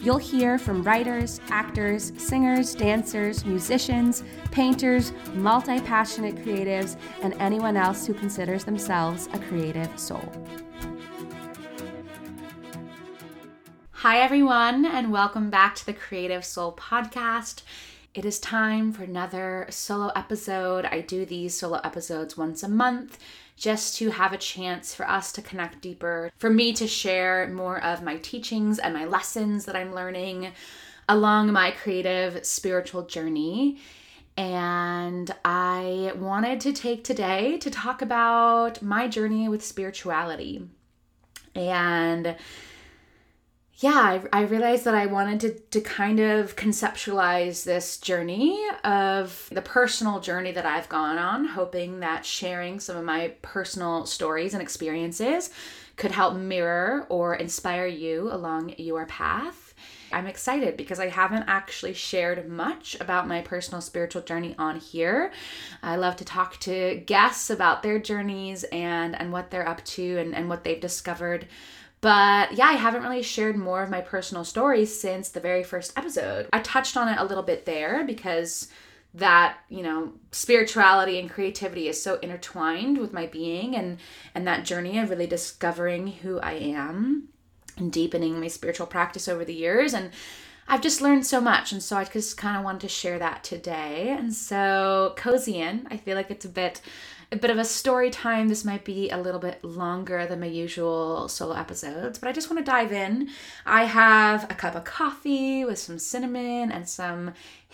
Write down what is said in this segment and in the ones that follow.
You'll hear from writers, actors, singers, dancers, musicians, painters, multi passionate creatives, and anyone else who considers themselves a creative soul. Hi, everyone, and welcome back to the Creative Soul Podcast. It is time for another solo episode. I do these solo episodes once a month just to have a chance for us to connect deeper, for me to share more of my teachings and my lessons that I'm learning along my creative spiritual journey. And I wanted to take today to talk about my journey with spirituality. And yeah, I, I realized that I wanted to, to kind of conceptualize this journey of the personal journey that I've gone on, hoping that sharing some of my personal stories and experiences could help mirror or inspire you along your path. I'm excited because I haven't actually shared much about my personal spiritual journey on here. I love to talk to guests about their journeys and, and what they're up to and, and what they've discovered but yeah, I haven't really shared more of my personal stories since the very first episode. I touched on it a little bit there because that you know spirituality and creativity is so intertwined with my being and and that journey of really discovering who i am and deepening my spiritual practice over the years and I've just learned so much, and so I just kind of wanted to share that today. And so, cozy in. I feel like it's a bit a bit of a story time. This might be a little bit longer than my usual solo episodes, but I just want to dive in. I have a cup of coffee with some cinnamon and some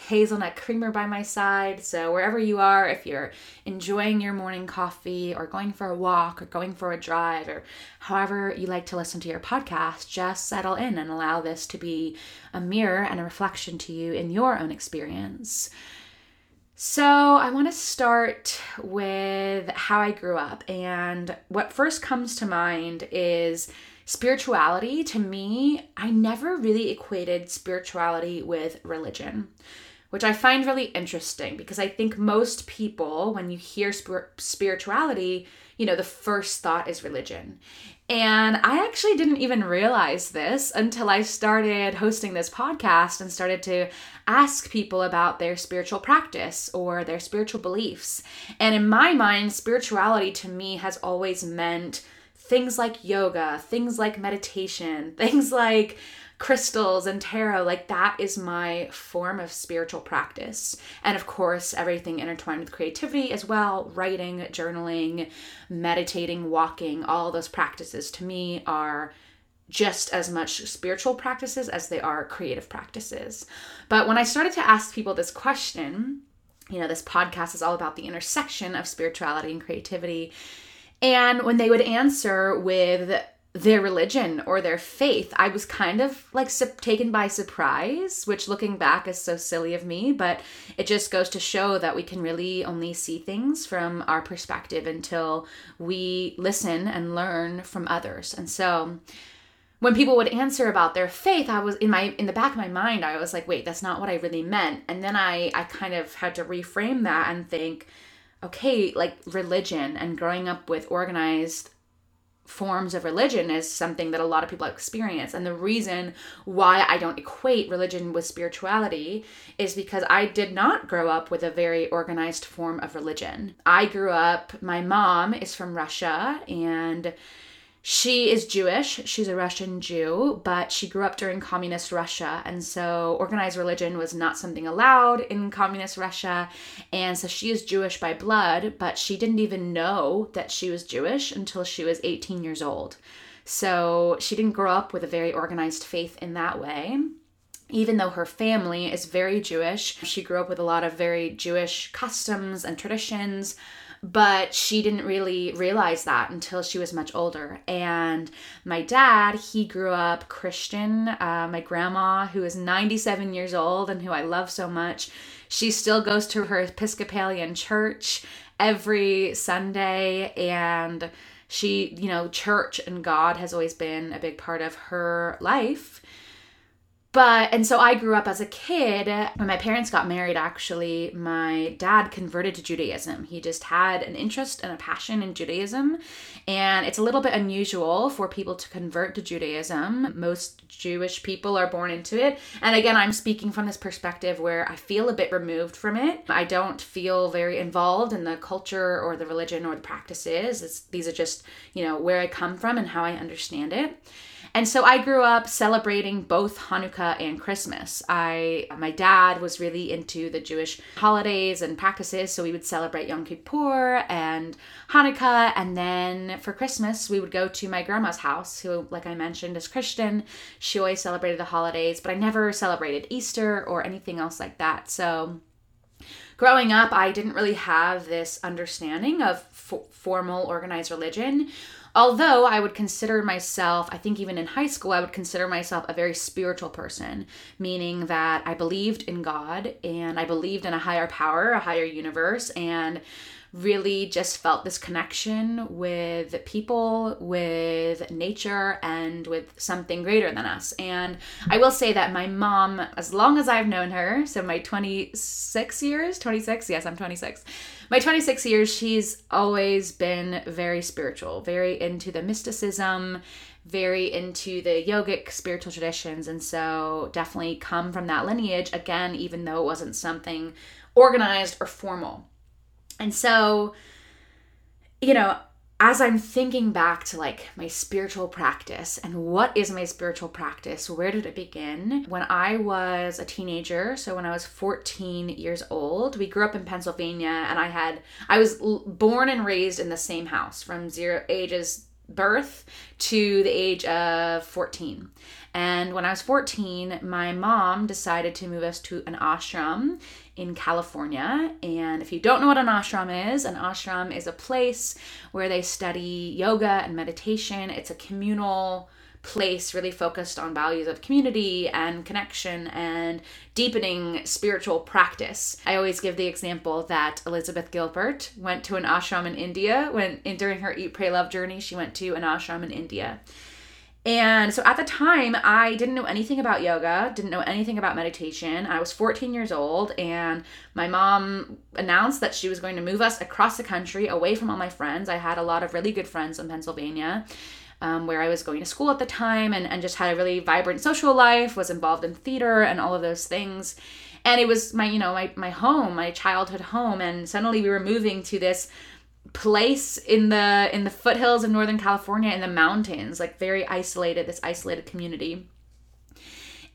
hazelnut creamer by my side. So, wherever you are, if you're enjoying your morning coffee or going for a walk or going for a drive or however you like to listen to your podcast, just settle in and allow this to be a mirror and a reflection to you in your own experience. So, I want to start with how I grew up. And what first comes to mind is spirituality. To me, I never really equated spirituality with religion, which I find really interesting because I think most people, when you hear spir- spirituality, you know, the first thought is religion. And I actually didn't even realize this until I started hosting this podcast and started to ask people about their spiritual practice or their spiritual beliefs. And in my mind, spirituality to me has always meant things like yoga, things like meditation, things like crystals and tarot like that is my form of spiritual practice. And of course everything intertwined with creativity as well writing journaling meditating walking all those practices to me are just as much spiritual practices as they are creative practices. But when i started to ask people this question you know this podcast is all about the intersection of spirituality and creativity. And when they would answer with their religion or their faith. I was kind of like su- taken by surprise, which looking back is so silly of me, but it just goes to show that we can really only see things from our perspective until we listen and learn from others. And so when people would answer about their faith, I was in my in the back of my mind, I was like, wait, that's not what I really meant. And then I I kind of had to reframe that and think, okay, like religion and growing up with organized forms of religion is something that a lot of people experience. And the reason why I don't equate religion with spirituality is because I did not grow up with a very organized form of religion. I grew up, my mom is from Russia and she is Jewish. She's a Russian Jew, but she grew up during communist Russia. And so organized religion was not something allowed in communist Russia. And so she is Jewish by blood, but she didn't even know that she was Jewish until she was 18 years old. So she didn't grow up with a very organized faith in that way even though her family is very Jewish, she grew up with a lot of very Jewish customs and traditions but she didn't really realize that until she was much older. And my dad, he grew up Christian. Uh, my grandma, who is 97 years old and who I love so much, she still goes to her Episcopalian church every Sunday and she, you know, church and God has always been a big part of her life. But, and so I grew up as a kid. When my parents got married, actually, my dad converted to Judaism. He just had an interest and a passion in Judaism. And it's a little bit unusual for people to convert to Judaism. Most Jewish people are born into it. And again, I'm speaking from this perspective where I feel a bit removed from it. I don't feel very involved in the culture or the religion or the practices. It's, these are just, you know, where I come from and how I understand it. And so I grew up celebrating both Hanukkah and Christmas. I my dad was really into the Jewish holidays and practices, so we would celebrate Yom Kippur and Hanukkah and then for Christmas we would go to my grandma's house, who like I mentioned is Christian. She always celebrated the holidays, but I never celebrated Easter or anything else like that. So growing up, I didn't really have this understanding of f- formal organized religion Although I would consider myself, I think even in high school, I would consider myself a very spiritual person, meaning that I believed in God and I believed in a higher power, a higher universe, and really just felt this connection with people, with nature, and with something greater than us. And I will say that my mom, as long as I've known her, so my 26 years, 26, yes, I'm 26. My 26 years, she's always been very spiritual, very into the mysticism, very into the yogic spiritual traditions. And so definitely come from that lineage, again, even though it wasn't something organized or formal. And so, you know, as I'm thinking back to like my spiritual practice and what is my spiritual practice, where did it begin? When I was a teenager, so when I was 14 years old, we grew up in Pennsylvania and I had, I was born and raised in the same house from zero ages birth to the age of 14. And when I was 14, my mom decided to move us to an ashram in California. And if you don't know what an ashram is, an ashram is a place where they study yoga and meditation. It's a communal place really focused on values of community and connection and deepening spiritual practice. I always give the example that Elizabeth Gilbert went to an ashram in India when during her eat pray love journey she went to an ashram in India. And so at the time, I didn't know anything about yoga, didn't know anything about meditation. I was 14 years old, and my mom announced that she was going to move us across the country away from all my friends. I had a lot of really good friends in Pennsylvania. Um, where I was going to school at the time and, and just had a really vibrant social life, was involved in theater and all of those things. And it was my, you know, my, my home, my childhood home. And suddenly we were moving to this place in the in the foothills of northern california in the mountains like very isolated this isolated community.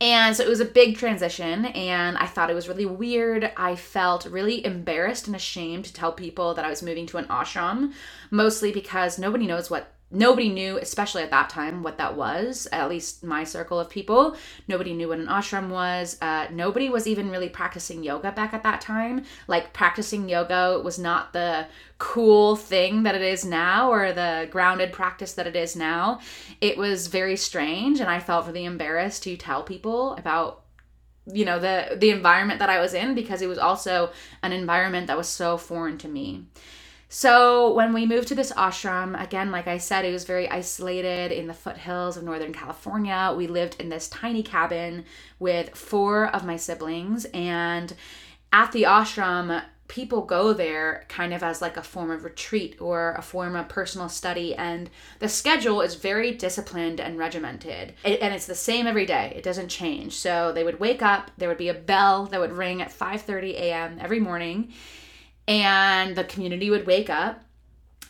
And so it was a big transition and i thought it was really weird. I felt really embarrassed and ashamed to tell people that i was moving to an ashram mostly because nobody knows what nobody knew, especially at that time, what that was. At least my circle of people, nobody knew what an ashram was. Uh, nobody was even really practicing yoga back at that time. Like practicing yoga was not the cool thing that it is now or the grounded practice that it is now. It was very strange, and I felt really embarrassed to tell people about you know the the environment that I was in because it was also an environment that was so foreign to me. So when we moved to this ashram, again, like I said, it was very isolated in the foothills of Northern California. We lived in this tiny cabin with four of my siblings. And at the ashram, people go there kind of as like a form of retreat or a form of personal study and the schedule is very disciplined and regimented and it's the same every day it doesn't change so they would wake up there would be a bell that would ring at 5:30 a.m. every morning and the community would wake up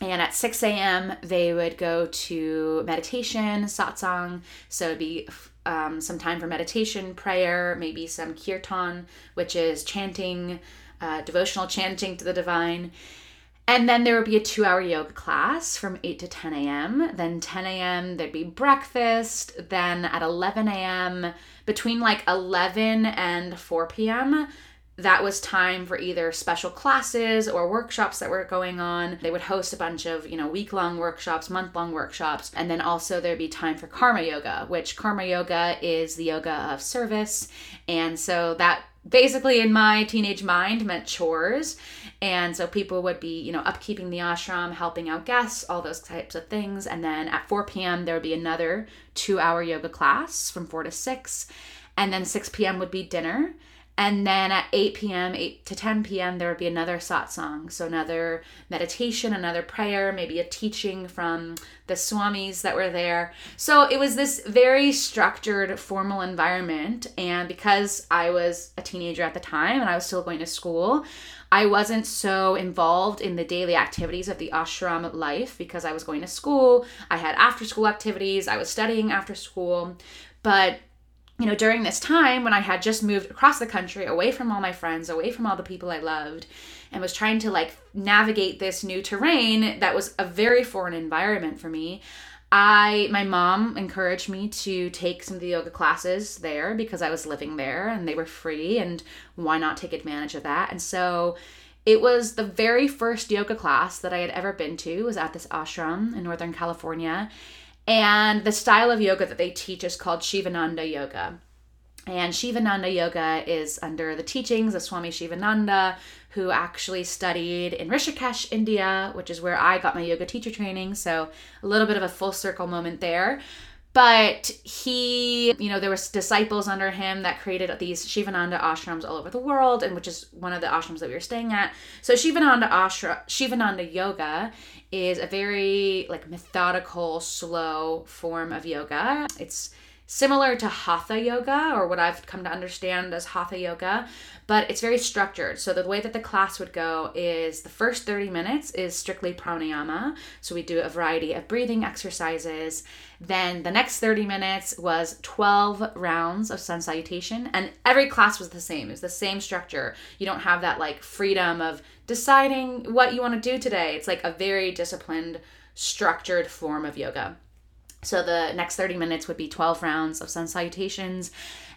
and at 6 a.m they would go to meditation satsang so it'd be um, some time for meditation prayer maybe some kirtan which is chanting uh, devotional chanting to the divine and then there would be a two hour yoga class from 8 to 10 a.m. Then 10 a.m., there'd be breakfast. Then at 11 a.m., between like 11 and 4 p.m., that was time for either special classes or workshops that were going on. They would host a bunch of, you know, week long workshops, month long workshops. And then also there'd be time for karma yoga, which karma yoga is the yoga of service. And so that basically in my teenage mind meant chores. And so people would be, you know, upkeeping the ashram, helping out guests, all those types of things. And then at 4 p.m., there would be another two hour yoga class from 4 to 6. And then 6 p.m. would be dinner. And then at 8 p.m., 8 to 10 p.m., there would be another satsang. So another meditation, another prayer, maybe a teaching from the swamis that were there. So it was this very structured, formal environment. And because I was a teenager at the time and I was still going to school, I wasn't so involved in the daily activities of the ashram life because I was going to school. I had after school activities, I was studying after school. But you know, during this time when I had just moved across the country, away from all my friends, away from all the people I loved, and was trying to like navigate this new terrain that was a very foreign environment for me, I my mom encouraged me to take some of the yoga classes there because I was living there and they were free and why not take advantage of that? And so it was the very first yoga class that I had ever been to was at this ashram in Northern California and the style of yoga that they teach is called Shivananda Yoga. And Shivananda Yoga is under the teachings of Swami Shivananda, who actually studied in Rishikesh, India, which is where I got my yoga teacher training. So a little bit of a full circle moment there. But he, you know, there was disciples under him that created these Shivananda ashrams all over the world, and which is one of the ashrams that we were staying at. So Shivananda ashram, Shivananda yoga is a very like methodical, slow form of yoga. It's similar to hatha yoga or what I've come to understand as hatha yoga, but it's very structured. So the way that the class would go is the first 30 minutes is strictly pranayama. So we do a variety of breathing exercises. Then the next 30 minutes was 12 rounds of sun salutation and every class was the same. It's the same structure. You don't have that like freedom of deciding what you want to do today. It's like a very disciplined, structured form of yoga. So the next 30 minutes would be 12 rounds of sun salutations.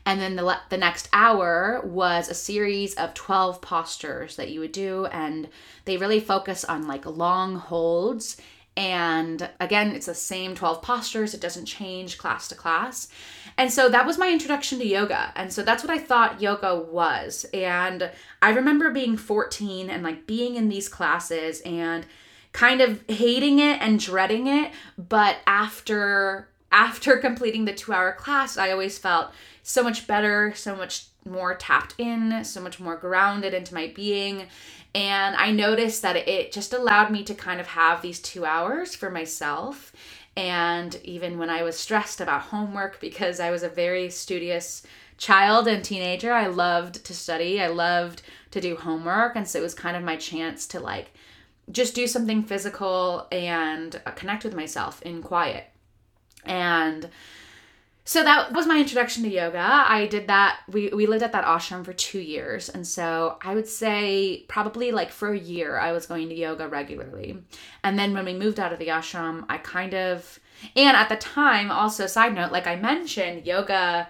And then the, the next hour was a series of 12 postures that you would do. And they really focus on like long holds. And again, it's the same 12 postures, it doesn't change class to class. And so that was my introduction to yoga. And so that's what I thought yoga was. And I remember being 14 and like being in these classes and kind of hating it and dreading it but after after completing the 2 hour class i always felt so much better so much more tapped in so much more grounded into my being. And i noticed that it just allowed me to kind of have these 2 hours for myself. And even when i was stressed about homework because i was a very studious child and teenager i loved to study. I loved to do homework. And so it was kind of my chance to like just do something physical and uh, connect with myself in quiet. And so that was my introduction to yoga. I did that. We, we lived at that ashram for two years. And so I would say probably like for a year, I was going to yoga regularly. And then when we moved out of the ashram, I kind of, and at the time, also, side note, like I mentioned, yoga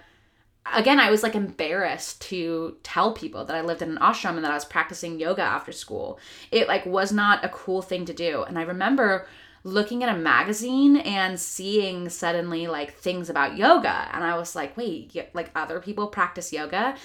again, I was like embarrassed to tell people that I lived in an ashram and that I was practicing yoga after school. It like was not a cool thing to do. And I remember looking at a magazine and seeing suddenly like things about yoga and I was like, "Wait, like other people practice yoga?"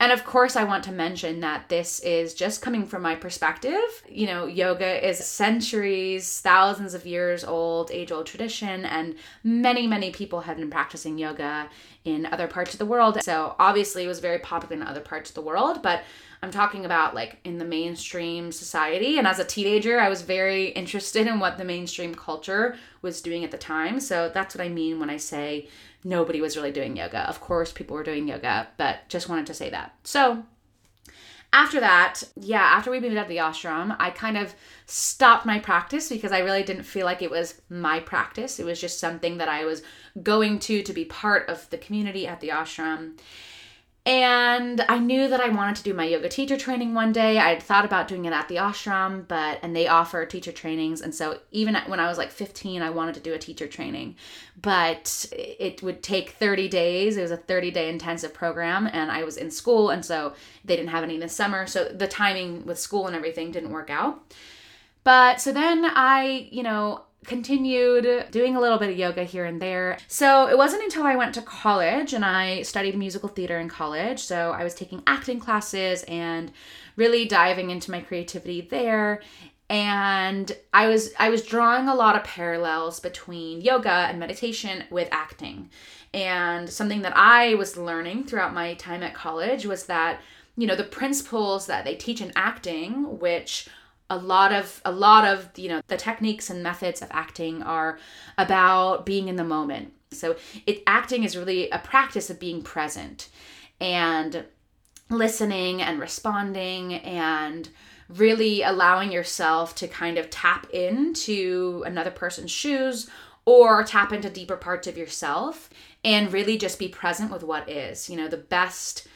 And of course, I want to mention that this is just coming from my perspective. You know, yoga is centuries, thousands of years old, age old tradition, and many, many people have been practicing yoga in other parts of the world. So obviously, it was very popular in other parts of the world, but I'm talking about like in the mainstream society. And as a teenager, I was very interested in what the mainstream culture was doing at the time. So that's what I mean when I say nobody was really doing yoga. Of course, people were doing yoga, but just wanted to say that. So, after that, yeah, after we moved out of the ashram, I kind of stopped my practice because I really didn't feel like it was my practice. It was just something that I was going to to be part of the community at the ashram. And I knew that I wanted to do my yoga teacher training one day. I had thought about doing it at the ashram, but and they offer teacher trainings, and so even when I was like 15, I wanted to do a teacher training, but it would take 30 days. It was a 30 day intensive program, and I was in school, and so they didn't have any this summer, so the timing with school and everything didn't work out. But so then I, you know, continued doing a little bit of yoga here and there. So it wasn't until I went to college and I studied musical theater in college. So I was taking acting classes and really diving into my creativity there and I was I was drawing a lot of parallels between yoga and meditation with acting. And something that I was learning throughout my time at college was that you know the principles that they teach in acting which a lot of a lot of you know the techniques and methods of acting are about being in the moment. So it acting is really a practice of being present and listening and responding and really allowing yourself to kind of tap into another person's shoes or tap into deeper parts of yourself and really just be present with what is. You know the best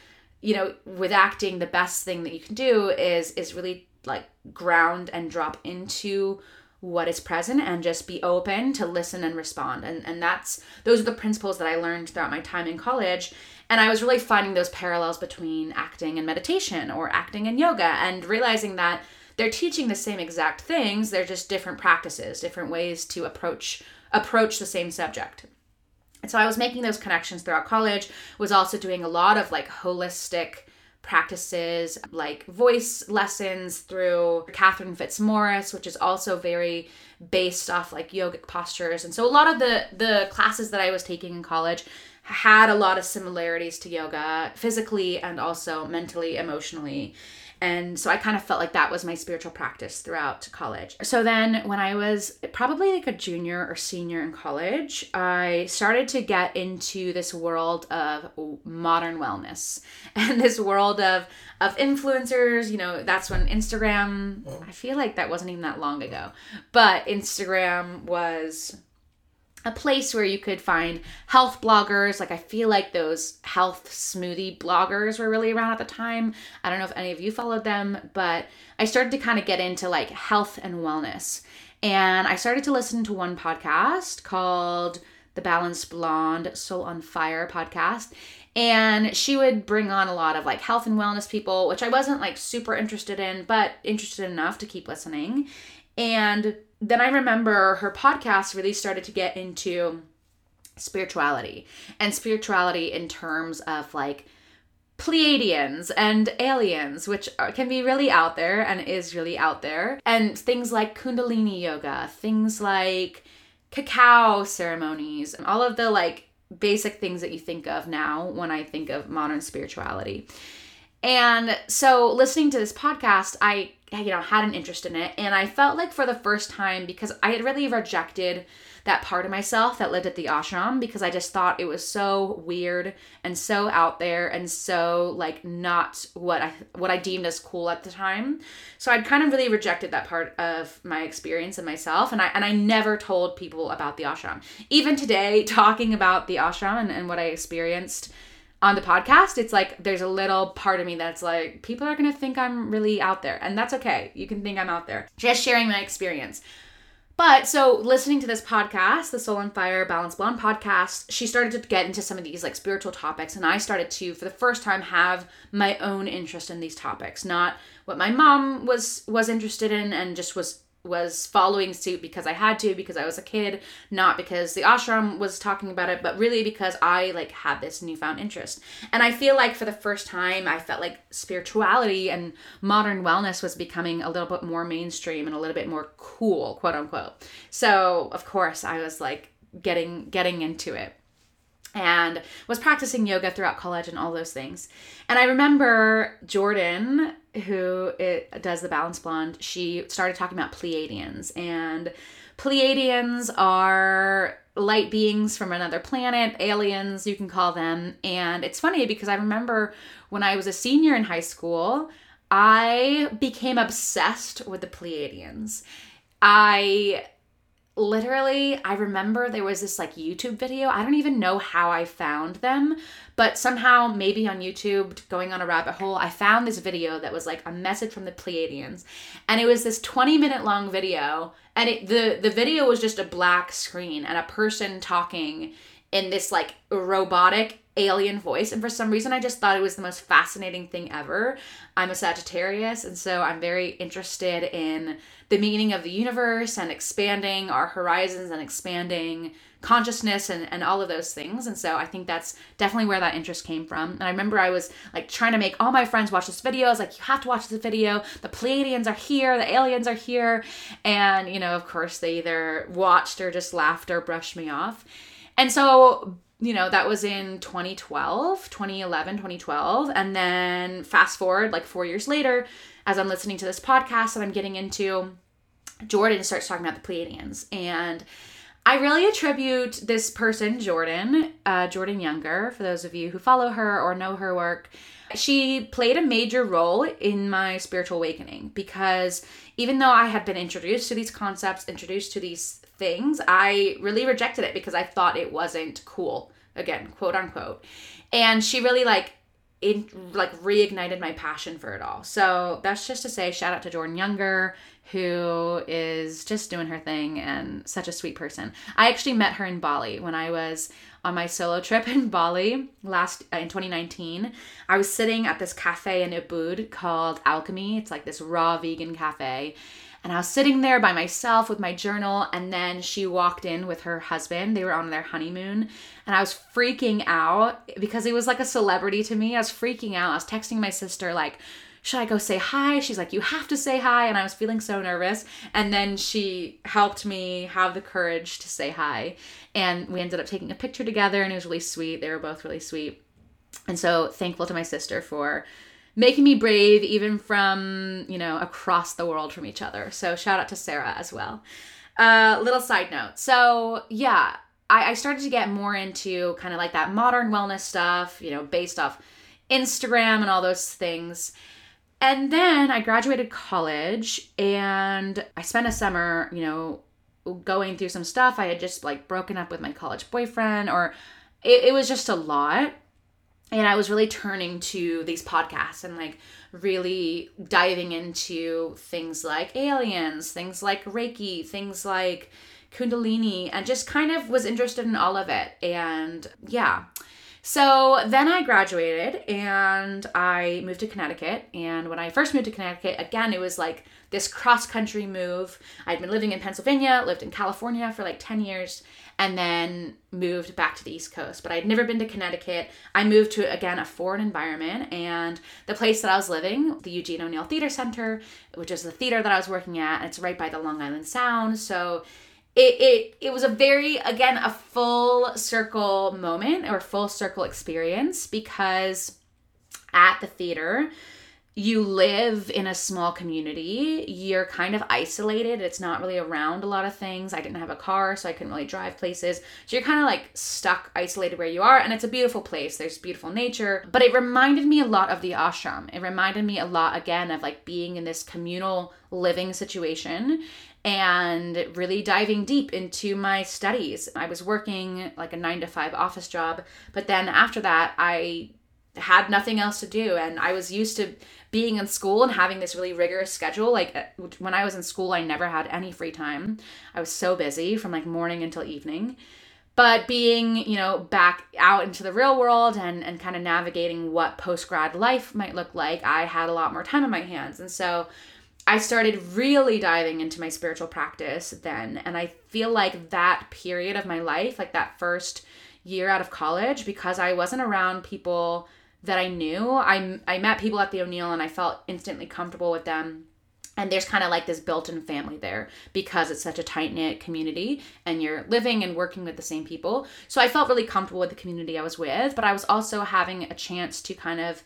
you know with acting the best thing that you can do is is really like ground and drop into what is present and just be open to listen and respond. And and that's those are the principles that I learned throughout my time in college. And I was really finding those parallels between acting and meditation or acting and yoga and realizing that they're teaching the same exact things they're just different practices different ways to approach approach the same subject. And so I was making those connections throughout college was also doing a lot of like holistic practices like voice lessons through Catherine Fitzmaurice, which is also very based off like yogic postures. And so a lot of the the classes that I was taking in college had a lot of similarities to yoga physically and also mentally, emotionally. And so I kind of felt like that was my spiritual practice throughout college. So then, when I was probably like a junior or senior in college, I started to get into this world of modern wellness and this world of of influencers. You know, that's when Instagram, mm. I feel like that wasn't even that long ago, but Instagram was a place where you could find health bloggers. Like I feel like those health smoothie bloggers were really around at the time. I don't know if any of you followed them, but I started to kind of get into like health and wellness. And I started to listen to one podcast called the Balanced Blonde Soul on Fire podcast. And she would bring on a lot of like health and wellness people, which I wasn't like super interested in, but interested enough to keep listening. And then I remember her podcast really started to get into spirituality and spirituality in terms of like Pleiadians and aliens, which are, can be really out there and is really out there, and things like Kundalini yoga, things like cacao ceremonies, and all of the like basic things that you think of now when I think of modern spirituality. And so listening to this podcast, I you know had an interest in it and I felt like for the first time because I had really rejected that part of myself that lived at the ashram because I just thought it was so weird and so out there and so like not what I what I deemed as cool at the time. So I'd kind of really rejected that part of my experience and myself and I and I never told people about the ashram. Even today talking about the ashram and, and what I experienced on the podcast, it's like there's a little part of me that's like, people are gonna think I'm really out there. And that's okay. You can think I'm out there. Just sharing my experience. But so listening to this podcast, the Soul on Fire Balance Blonde podcast, she started to get into some of these like spiritual topics. And I started to, for the first time, have my own interest in these topics. Not what my mom was was interested in and just was was following suit because I had to because I was a kid, not because the ashram was talking about it, but really because I like had this newfound interest. And I feel like for the first time I felt like spirituality and modern wellness was becoming a little bit more mainstream and a little bit more cool, quote unquote. So, of course, I was like getting getting into it and was practicing yoga throughout college and all those things. And I remember Jordan, who it does the Balance Blonde, she started talking about Pleiadians. And Pleiadians are light beings from another planet, aliens, you can call them. And it's funny because I remember when I was a senior in high school, I became obsessed with the Pleiadians. I literally i remember there was this like youtube video. I don't even know how i found them but somehow maybe on youtube going on a rabbit hole i found this video that was like a message from the pleiadians. And it was this 20 minute long video and it, the the video was just a black screen and a person talking in this like robotic alien voice. And for some reason, I just thought it was the most fascinating thing ever. I'm a Sagittarius, and so I'm very interested in the meaning of the universe and expanding our horizons and expanding consciousness and, and all of those things. And so I think that's definitely where that interest came from. And I remember I was like trying to make all my friends watch this video. I was like, you have to watch this video. The Pleiadians are here, the aliens are here. And, you know, of course, they either watched or just laughed or brushed me off. And so you know, that was in 2012, 2011, 2012. And then fast forward like four years later, as I'm listening to this podcast and I'm getting into, Jordan starts talking about the Pleiadians. And I really attribute this person, Jordan, uh, Jordan Younger, for those of you who follow her or know her work. She played a major role in my spiritual awakening because even though I had been introduced to these concepts, introduced to these things, I really rejected it because I thought it wasn't cool. Again, quote unquote. And she really like it like reignited my passion for it all. So that's just to say shout out to Jordan Younger who is just doing her thing and such a sweet person. I actually met her in Bali when I was on my solo trip in Bali last uh, in 2019. I was sitting at this cafe in Ubud called Alchemy. It's like this raw vegan cafe and I was sitting there by myself with my journal, and then she walked in with her husband. They were on their honeymoon, and I was freaking out because he was like a celebrity to me. I was freaking out. I was texting my sister, like, should I go say hi? She's like, you have to say hi. And I was feeling so nervous. And then she helped me have the courage to say hi. And we ended up taking a picture together, and it was really sweet. They were both really sweet. And so thankful to my sister for making me brave even from you know across the world from each other. So shout out to sarah as well. Uh little side note. So yeah I, I started to get more into kind of like that modern wellness stuff you know based off instagram and all those things. And then i graduated college and i spent a summer you know going through some stuff. I had just like broken up with my college boyfriend or it, it was just a lot and I was really turning to these podcasts and like really diving into things like aliens, things like Reiki, things like Kundalini, and just kind of was interested in all of it. And yeah. So then I graduated and I moved to Connecticut. And when I first moved to Connecticut, again, it was like this cross country move. I'd been living in Pennsylvania, lived in California for like 10 years and then moved back to the East Coast. But I'd never been to Connecticut. I moved to, again, a foreign environment. And the place that I was living, the Eugene O'Neill Theater Center, which is the theater that I was working at, and it's right by the Long Island Sound. So it, it it was a very again a full circle moment or full circle experience because at the theater you live in a small community, you're kind of isolated. It's not really around a lot of things. I didn't have a car, so I couldn't really drive places. So you're kind of like stuck, isolated where you are. And it's a beautiful place. There's beautiful nature. But it reminded me a lot of the ashram. It reminded me a lot, again, of like being in this communal living situation and really diving deep into my studies. I was working like a nine to five office job, but then after that, I had nothing else to do and I was used to being in school and having this really rigorous schedule like uh, when I was in school I never had any free time. I was so busy from like morning until evening. But being, you know, back out into the real world and and kind of navigating what post grad life might look like, I had a lot more time on my hands. And so I started really diving into my spiritual practice then. And I feel like that period of my life, like that first year out of college, because I wasn't around people that I knew. I I met people at the O'Neill and I felt instantly comfortable with them. And there's kind of like this built-in family there because it's such a tight-knit community and you're living and working with the same people. So I felt really comfortable with the community I was with, but I was also having a chance to kind of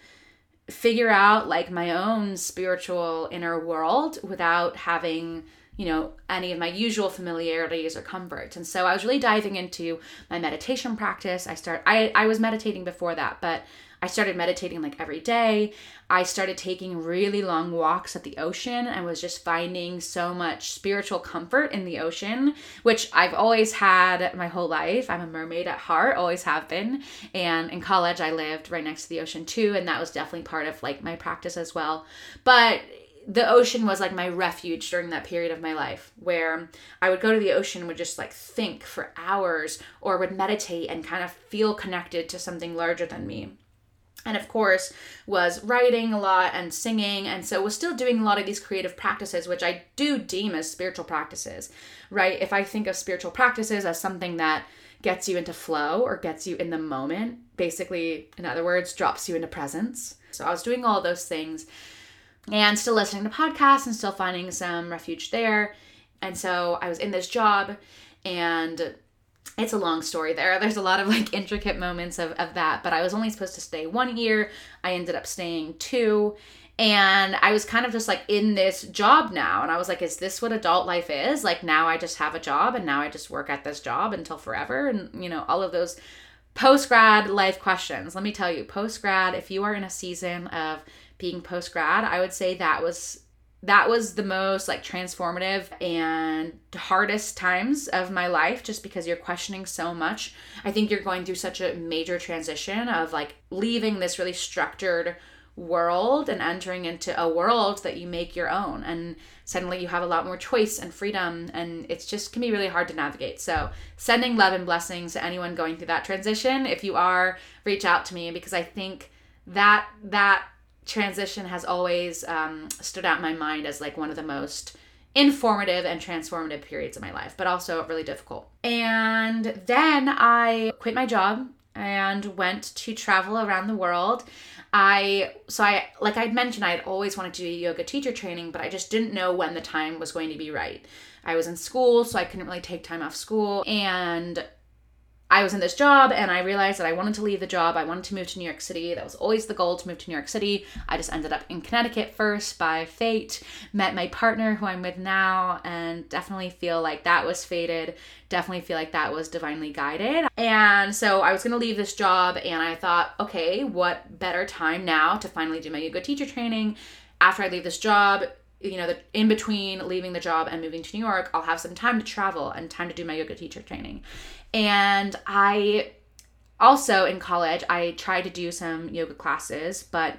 figure out like my own spiritual inner world without having you know any of my usual familiarities or comforts and so i was really diving into my meditation practice i start i i was meditating before that but I started meditating like every day. I started taking really long walks at the ocean and was just finding so much spiritual comfort in the ocean, which I've always had my whole life. I'm a mermaid at heart, always have been. And in college, I lived right next to the ocean too, and that was definitely part of like my practice as well. But the ocean was like my refuge during that period of my life where I would go to the ocean would just like think for hours or would meditate and kind of feel connected to something larger than me and of course was writing a lot and singing and so was still doing a lot of these creative practices which i do deem as spiritual practices right? If i think of spiritual practices as something that gets you into flow or gets you in the moment basically in other words drops you into presence. So i was doing all those things and still listening to podcasts and still finding some refuge there. And so i was in this job and it's a long story there. There's a lot of like intricate moments of, of that, but I was only supposed to stay one year. I ended up staying two. And I was kind of just like in this job now. And I was like, is this what adult life is? Like now I just have a job and now I just work at this job until forever. And, you know, all of those post grad life questions. Let me tell you, post grad, if you are in a season of being post grad, I would say that was that was the most like transformative and hardest times of my life just because you're questioning so much. I think you're going through such a major transition of like leaving this really structured world and entering into a world that you make your own and suddenly you have a lot more choice and freedom and it's just can be really hard to navigate so sending love and blessings to anyone going through that transition if you are reach out to me because i think that that transition has always um, stood out in my mind as like one of the most informative and transformative periods of my life, but also really difficult. And then I quit my job and went to travel around the world. I so I like I'd mentioned I'd always wanted to do yoga teacher training, but I just didn't know when the time was going to be right. I was in school, so I couldn't really take time off school and I was in this job and I realized that I wanted to leave the job. I wanted to move to New York City. That was always the goal to move to New York City. I just ended up in Connecticut first by fate. Met my partner who I'm with now and definitely feel like that was fated. Definitely feel like that was divinely guided. And so I was going to leave this job and I thought, okay, what better time now to finally do my yoga teacher training after I leave this job? you know, the, in between leaving the job and moving to New York, I'll have some time to travel and time to do my yoga teacher training. And I also in college, I tried to do some yoga classes, but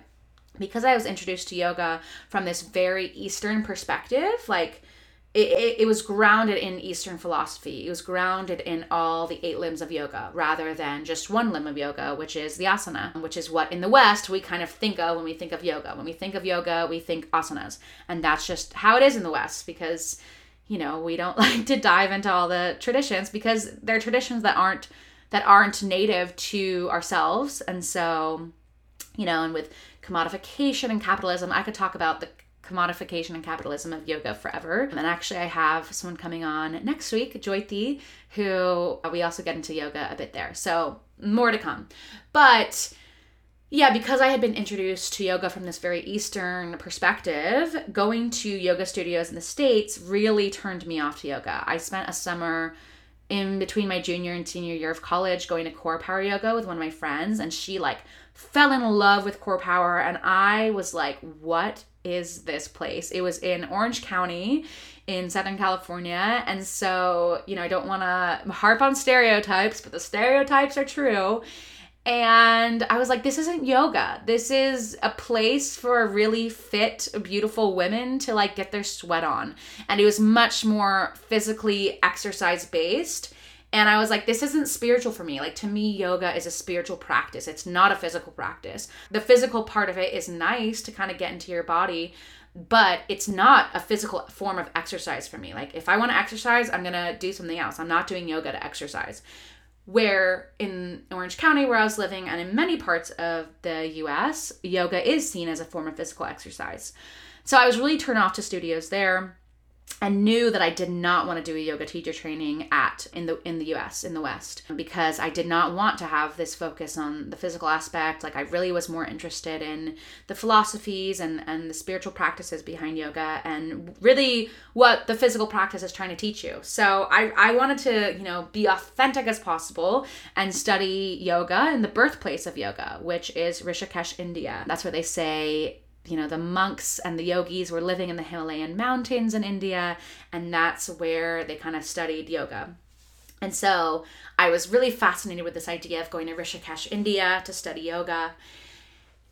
because I was introduced to yoga from this very Eastern perspective, like it, it, it, was grounded in Eastern philosophy. It was grounded in all the eight limbs of yoga rather than just one limb of yoga, which is the asana, which is what in the West we kind of think of when we think of yoga. When we think of yoga, we think asanas. And that's just how it is in the West because, you know, we don't like to dive into all the traditions because they're traditions that aren't that aren't native to ourselves. And so, you know, and with commodification and capitalism, I could talk about the commodification and capitalism of yoga forever. And actually, I have someone coming on next week, Joythi, who we also get into yoga a bit there. So, more to come. But yeah, because I had been introduced to yoga from this very Eastern perspective, going to yoga studios in the States really turned me off to yoga. I spent a summer in between my junior and senior year of college going to core power yoga with one of my friends, and she like fell in love with core power. And I was like, what is this place? It was in Orange County in Southern California. And so, you know, I don't want to harp on stereotypes, but the stereotypes are true. And I was like, this isn't yoga. This is a place for really fit, beautiful women to like get their sweat on. And it was much more physically exercise based and I was like, this isn't spiritual for me. Like, to me, yoga is a spiritual practice, it's not a physical practice. The physical part of it is nice to kind of get into your body, but it's not a physical form of exercise for me. Like, if I want to exercise, I'm going to do something else. I'm not doing yoga to exercise. Where in Orange County, where I was living, and in many parts of the US, yoga is seen as a form of physical exercise. So I was really turned off to studios there and knew that I did not want to do a yoga teacher training at in the in the US in the West because I did not want to have this focus on the physical aspect like I really was more interested in the philosophies and and the spiritual practices behind yoga and really what the physical practice is trying to teach you. So I I wanted to, you know, be authentic as possible and study yoga in the birthplace of yoga, which is Rishikesh, India. That's where they say you know, the monks and the yogis were living in the Himalayan mountains in India, and that's where they kind of studied yoga. And so I was really fascinated with this idea of going to Rishikesh, India to study yoga.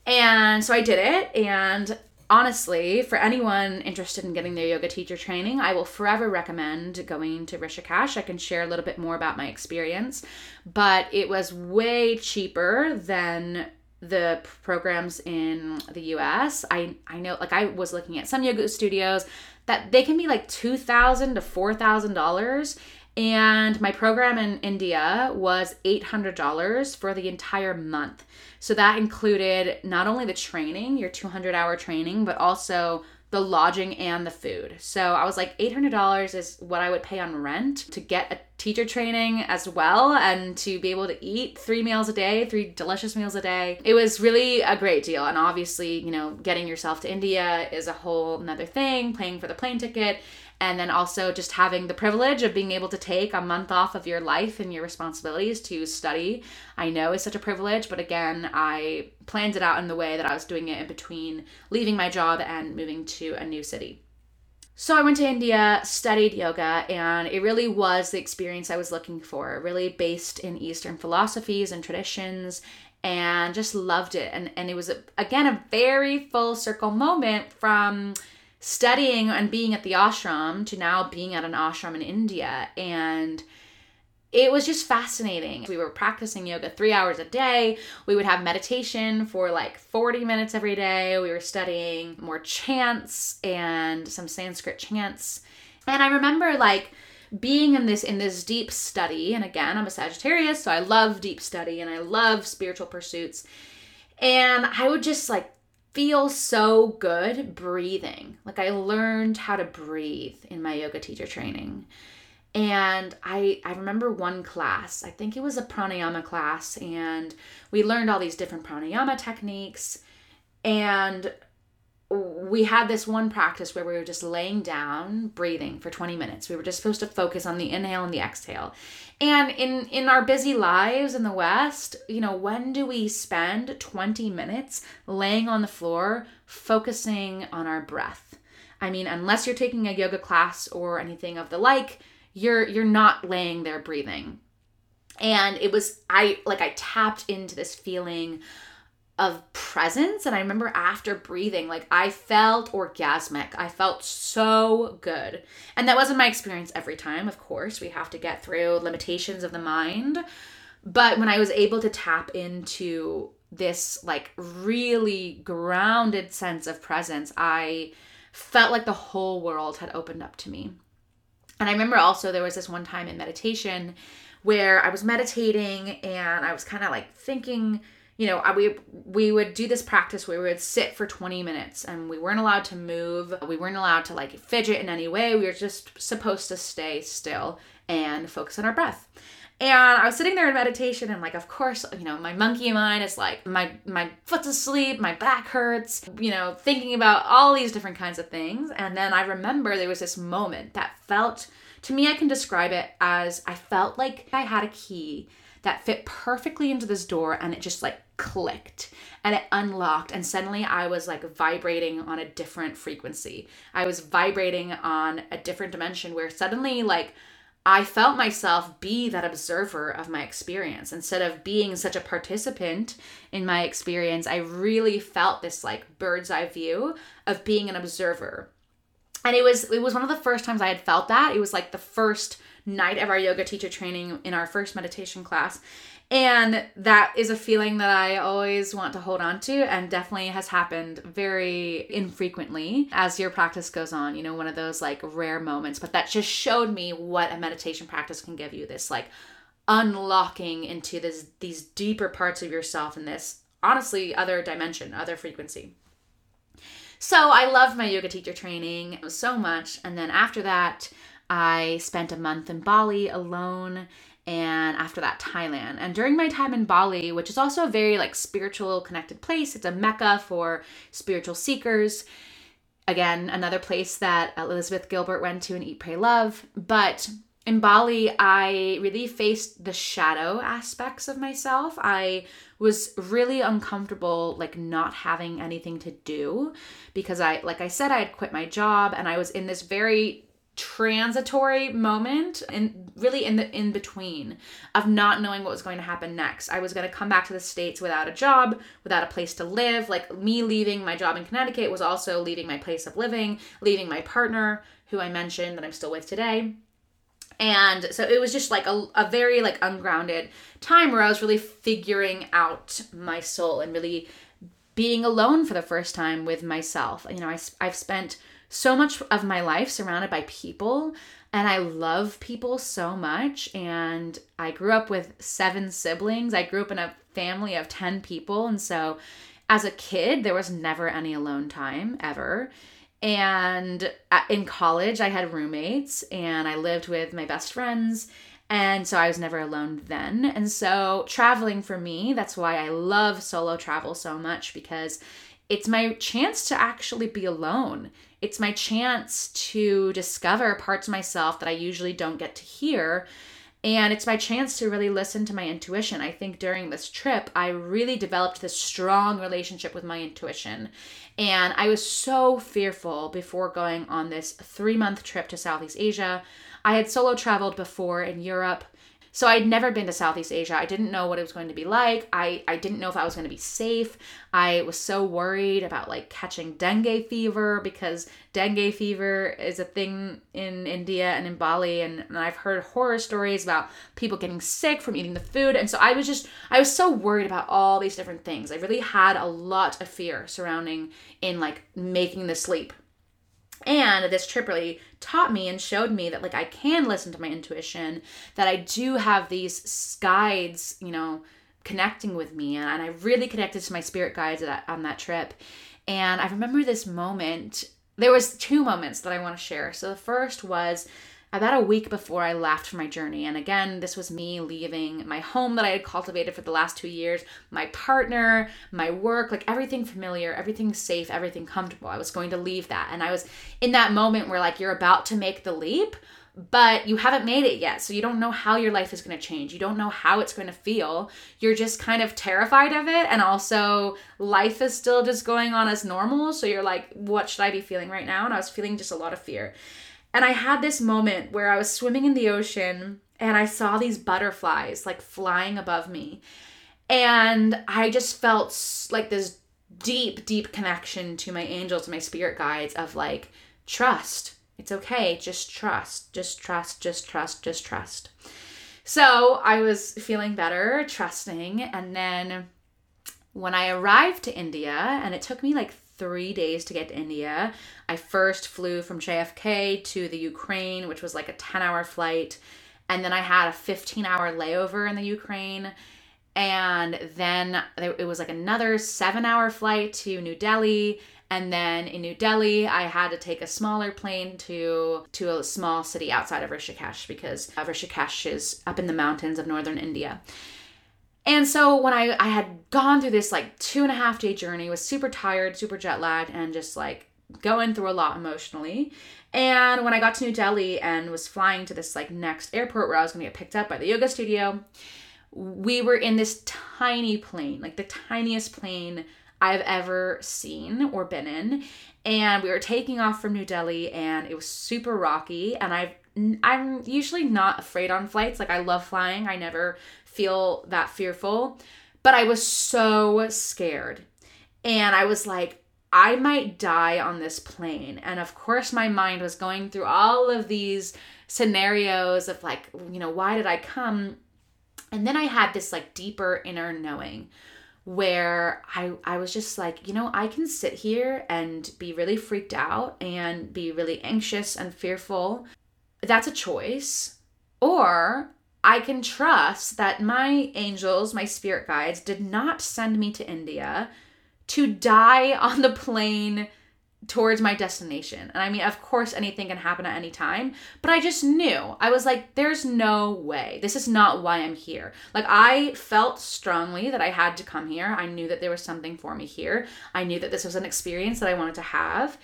And so I did it, and honestly, for anyone interested in getting their yoga teacher training, I will forever recommend going to Rishikesh. I can share a little bit more about my experience, but it was way cheaper than the programs in the US. I I know like I was looking at some yoga studios that they can be like 2,000 to $4,000 and my program in India was $800 for the entire month. So that included not only the training, your 200 hour training, but also the lodging and the food. So I was like, $800 is what I would pay on rent to get a teacher training as well and to be able to eat three meals a day, three delicious meals a day. It was really a great deal. And obviously, you know, getting yourself to India is a whole another thing, paying for the plane ticket and then also just having the privilege of being able to take a month off of your life and your responsibilities to study i know is such a privilege but again i planned it out in the way that i was doing it in between leaving my job and moving to a new city so I went to India, studied yoga, and it really was the experience I was looking for, really based in Eastern philosophies and traditions, and just loved it. And, and it was, again, a very full circle moment from studying and being at the ashram to now being at an ashram in India. And it was just fascinating. We were practicing yoga three hours a day. We would have meditation for like 40 minutes every day. We were studying more chants and some Sanskrit chants. And I remember like being in this in this deep study and again i'm a sagittarius so i love deep study and i love spiritual pursuits and i would just like feel so good breathing. Like I learned how to breathe in my yoga teacher training. And I I remember one class, I think it was a pranayama class and we learned all these different pranayama techniques and we had this one practice where we were just laying down breathing for 20 minutes. We were just supposed to focus on the inhale and the exhale. And in in our busy lives in the west you know when do we spend 20 minutes laying on the floor focusing on our breath? I mean unless you're taking a yoga class or anything of the like you're you're not laying there breathing. And it was i like i tapped into this feeling of presence. And I remember after breathing, like I felt orgasmic. I felt so good. And that wasn't my experience every time, of course. We have to get through limitations of the mind. But when I was able to tap into this like really grounded sense of presence, I felt like the whole world had opened up to me. And I remember also there was this one time in meditation where I was meditating and I was kind of like thinking you know, we we would do this practice where we would sit for 20 minutes and we weren't allowed to move. We weren't allowed to like fidget in any way. We were just supposed to stay still and focus on our breath. And I was sitting there in meditation and like of course, you know, my monkey mind is like my my foot's asleep, my back hurts, you know, thinking about all these different kinds of things. And then I remember there was this moment that felt to me I can describe it as I felt like I had a key that fit perfectly into this door and it just like clicked and it unlocked and suddenly I was like vibrating on a different frequency. I was vibrating on a different dimension where suddenly like I felt myself be that observer of my experience instead of being such a participant in my experience. I really felt this like bird's eye view of being an observer. And it was it was one of the first times I had felt that. It was like the first night of our yoga teacher training in our first meditation class. And that is a feeling that I always want to hold on to and definitely has happened very infrequently as your practice goes on. You know, one of those like rare moments, but that just showed me what a meditation practice can give you this like unlocking into this these deeper parts of yourself and this honestly other dimension, other frequency. So I loved my yoga teacher training so much. And then after that, I spent a month in Bali alone and after that Thailand. And during my time in Bali, which is also a very like spiritual connected place, it's a mecca for spiritual seekers. Again, another place that Elizabeth Gilbert went to and Eat Pray Love, but in Bali, I really faced the shadow aspects of myself. I was really uncomfortable, like not having anything to do because I, like I said, I had quit my job and I was in this very transitory moment and really in the in between of not knowing what was going to happen next. I was going to come back to the states without a job, without a place to live. Like me leaving my job in Connecticut was also leaving my place of living, leaving my partner who I mentioned that I'm still with today. And so it was just like a, a very like ungrounded time where I was really figuring out my soul and really being alone for the first time with myself. You know, I, I've spent so much of my life surrounded by people and I love people so much. And I grew up with seven siblings. I grew up in a family of 10 people. And so as a kid, there was never any alone time ever. And uh, in college, I had roommates and I lived with my best friends. And so I was never alone then. And so traveling for me, that's why I love solo travel so much because it's my chance to actually be alone. It's my chance to discover parts of myself that I usually don't get to hear. And it's my chance to really listen to my intuition. I think during this trip, I really developed this strong relationship with my intuition. And I was so fearful before going on this three month trip to Southeast Asia. I had solo traveled before in Europe so I'd never been to Southeast Asia. I didn't know what it was going to be like. I, I didn't know if I was going to be safe. I was so worried about like catching dengue fever because dengue fever is a thing in India and in Bali. And, and I've heard horror stories about people getting sick from eating the food. And so I was just, I was so worried about all these different things. I really had a lot of fear surrounding in like making the sleep and this trip really taught me and showed me that like I can listen to my intuition, that I do have these guides, you know, connecting with me, and, I really connected to my spirit guides that, on that trip. And I remember this moment. There was two moments that I want to share. So the first was about a week before I left for my journey. And again, this was me leaving my home that I had cultivated for the last two years, my partner, my work, like everything familiar, everything safe, everything comfortable. I was going to leave that. And I was in that moment where like you're about to make the leap, but you haven't made it yet. So you don't know how your life is going to change. You don't know how it's going to feel. You're just kind of terrified of it. And also, life is still just going on as normal. So you're like, what should I be feeling right now? And I was feeling just a lot of fear. And I had this moment where I was swimming in the ocean and I saw these butterflies like flying above me. And I just felt like this deep, deep connection to my angels, my spirit guides of like, trust. It's okay. Just trust. Just trust. Just trust. Just trust. So I was feeling better, trusting. And then when I arrived to India, and it took me like three days to get to India. I first flew from JFK to the Ukraine, which was like a 10 hour flight. And then I had a 15 hour layover in the Ukraine. And then it was like another seven hour flight to New Delhi. And then in New Delhi, I had to take a smaller plane to to a small city outside of Rishikesh because uh, Rishikesh is up in the mountains of northern India. And so when I, I had gone through this like two and a half day journey, was super tired, super jet lagged, and just like going through a lot emotionally. And when I got to New Delhi and was flying to this like next airport where I was gonna get picked up by the yoga studio, we were in this tiny plane, like the tiniest plane I've ever seen or been in. And we were taking off from New Delhi and it was super rocky. And I've I'm usually not afraid on flights. Like I love flying. I never feel that fearful, but I was so scared. And I was like, I might die on this plane. And of course, my mind was going through all of these scenarios of like, you know, why did I come? And then I had this like deeper inner knowing where I I was just like, you know, I can sit here and be really freaked out and be really anxious and fearful. That's a choice. Or I can trust that my angels, my spirit guides, did not send me to India to die on the plane towards my destination. And I mean, of course, anything can happen at any time, but I just knew. I was like, there's no way. This is not why I'm here. Like, I felt strongly that I had to come here. I knew that there was something for me here. I knew that this was an experience that I wanted to have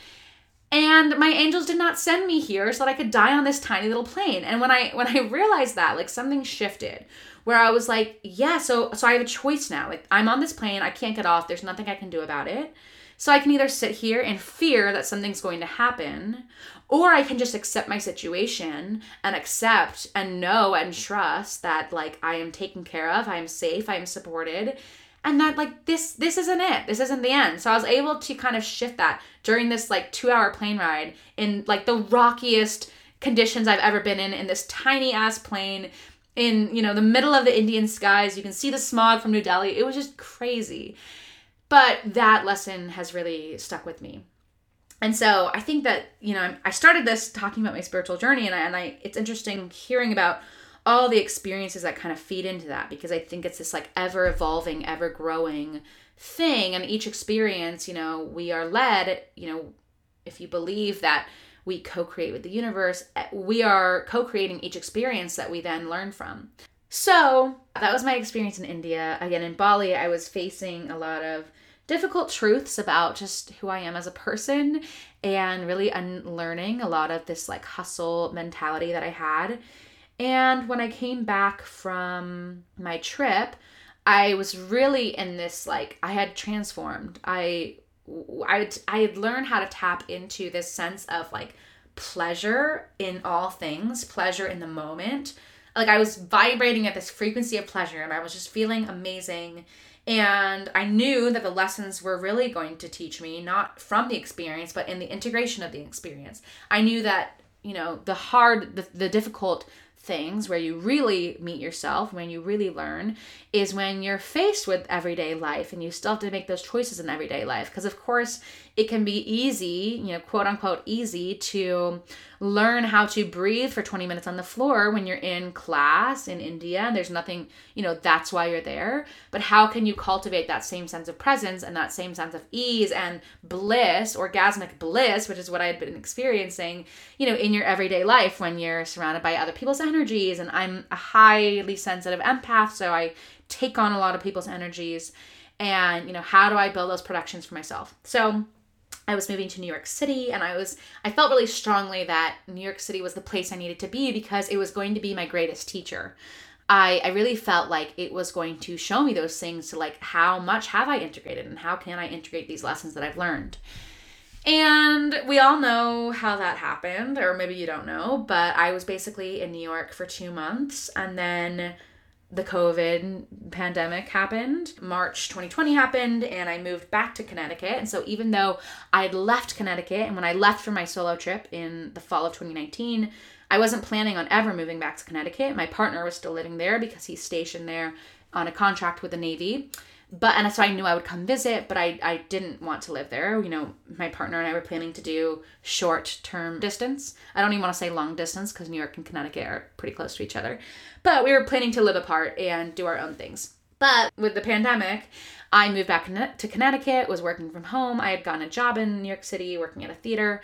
and my angels did not send me here so that I could die on this tiny little plane. And when I when I realized that, like something shifted where I was like, yeah, so so I have a choice now. Like I'm on this plane, I can't get off. There's nothing I can do about it. So I can either sit here and fear that something's going to happen, or I can just accept my situation and accept and know and trust that like I am taken care of, I am safe, I am supported, and that like this this isn't it. This isn't the end. So I was able to kind of shift that during this like 2-hour plane ride in like the rockiest conditions I've ever been in in this tiny ass plane in, you know, the middle of the Indian skies. You can see the smog from New Delhi. It was just crazy. But that lesson has really stuck with me. And so I think that, you know, I started this talking about my spiritual journey and I, and I it's interesting hearing about all the experiences that kind of feed into that because I think it's this like ever evolving, ever growing thing and each experience, you know, we are led, you know, if you believe that we co-create with the universe, eh, we are co-creating each experience that we then learn from. So, that was my experience in India. Again, in Bali, I was facing a lot of difficult truths about just who I am as a person and really unlearning a lot of this like hustle mentality that I had. And when I came back from my trip, I was really in this like I had transformed. I I I had learned how to tap into this sense of like pleasure in all things, pleasure in the moment. Like I was vibrating at this frequency of pleasure and I was just feeling amazing and I knew that the lessons were really going to teach me, not from the experience, but in the integration of the experience. I knew that, you know, the hard, the, the difficult things where you really meet yourself, when you really learn, is when you're faced with everyday life and you still have to make those choices in everyday life. Because, of course, it can be easy, you know, quote unquote, easy to learn how to breathe for 20 minutes on the floor when you're in class in India and there's nothing, you know, that's why you're there. But how can you cultivate that same sense of presence and that same sense of ease and bliss, orgasmic bliss, which is what I had been experiencing, you know, in your everyday life when you're surrounded by other people's energies? And I'm a highly sensitive empath, so I take on a lot of people's energies. And, you know, how do I build those productions for myself? So, I was moving to New York City and I was I felt really strongly that New York City was the place I needed to be because it was going to be my greatest teacher. I, I really felt like it was going to show me those things to like how much have I integrated and how can I integrate these lessons that I've learned. And we all know how that happened, or maybe you don't know, but I was basically in New York for two months and then the COVID pandemic happened. March 2020 happened, and I moved back to Connecticut. And so, even though I had left Connecticut, and when I left for my solo trip in the fall of 2019, I wasn't planning on ever moving back to Connecticut. My partner was still living there because he's stationed there on a contract with the Navy but and so I knew I would come visit, but I I didn't want to live there. You know, my partner and I were planning to do short term distance. I don't even want to say long distance because New York and Connecticut are pretty close to each other. But we were planning to live apart and do our own things. But with the pandemic, I moved back to Connecticut, was working from home. I had gotten a job in New York City working at a theater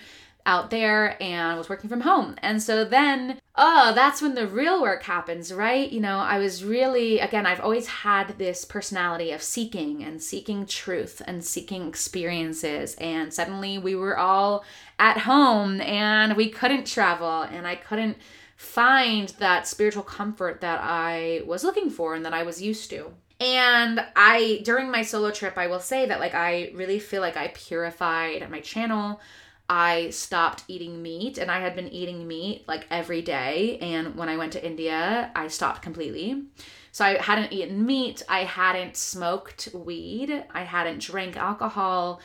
out there and was working from home. And so then, oh, that's when the real work happens, right? You know, I was really, again, I've always had this personality of seeking and seeking truth and seeking experiences. And suddenly we were all at home and we couldn't travel and I couldn't find that spiritual comfort that I was looking for and that I was used to. And I, during my solo trip, I will say that like I really feel like I purified my channel. I stopped eating meat and I had been eating meat like every day. And when I went to India, I stopped completely. So I hadn't eaten meat, I hadn't smoked weed, I hadn't drank alcohol.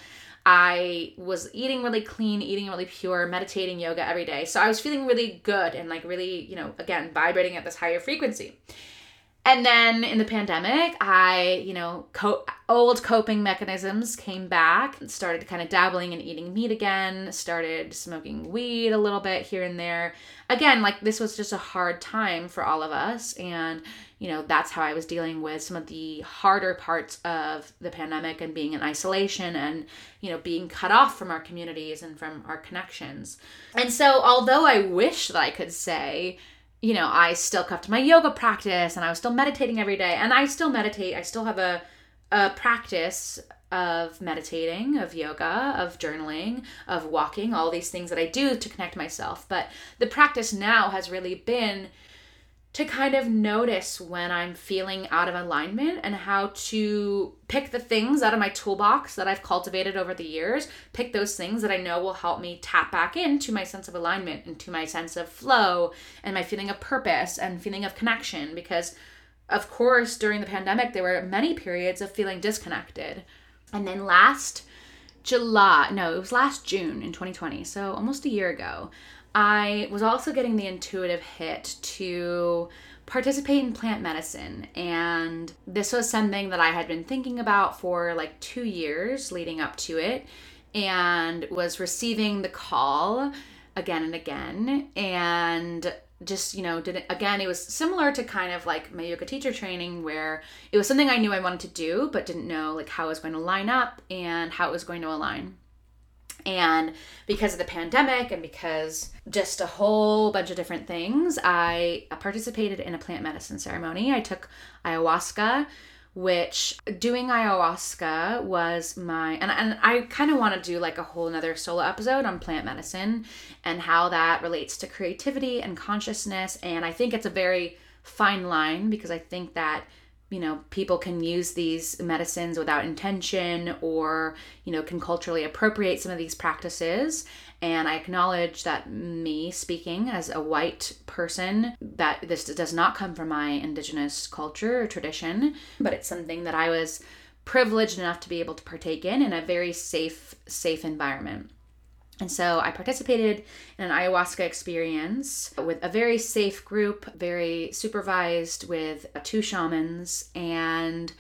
I was eating really clean, eating really pure, meditating yoga every day. So I was feeling really good and like really, you know, again, vibrating at this higher frequency. And then in the pandemic, I, you know, co- old coping mechanisms came back, started kind of dabbling and eating meat again, started smoking weed a little bit here and there. Again, like this was just a hard time for all of us. And, you know, that's how I was dealing with some of the harder parts of the pandemic and being in isolation and, you know, being cut off from our communities and from our connections. And so, although I wish that I could say, you know, I still kept my yoga practice and I was still meditating every day. And I still meditate. I still have a, a practice of meditating, of yoga, of journaling, of walking, all these things that I do to connect myself. But the practice now has really been to kind of notice when I'm feeling out of alignment and how to pick the things out of my toolbox that I've cultivated over the years, pick those things that I know will help me tap back into my sense of alignment, into my sense of flow and my feeling of purpose and feeling of connection. Because, of course, during the pandemic, there were many periods of feeling disconnected. And then last July, no, it was last June in 2020, so almost a year ago, I was also getting the intuitive hit to participate in plant medicine. And this was something that I had been thinking about for like two years leading up to it and was receiving the call again and again. And just, you know, did it again. It was similar to kind of like my yoga teacher training where it was something I knew I wanted to do, but didn't know like how it was going to line up and how it was going to align. And because of the pandemic and because just a whole bunch of different things, I participated in a plant medicine ceremony. I took ayahuasca, which doing ayahuasca was my and, and I kind of want to do like a whole another solo episode on plant medicine and how that relates to creativity and consciousness. And I think it's a very fine line because I think that you know people can use these medicines without intention or you know can culturally appropriate some of these practices. And i acknowledge that me speaking as a white person that this does not come from my indigenous culture or tradition but it's something that i was privileged enough to be able to partake in in a very safe safe environment and so I participated in an ayahuasca experience with a very safe group, very supervised with two shamans. And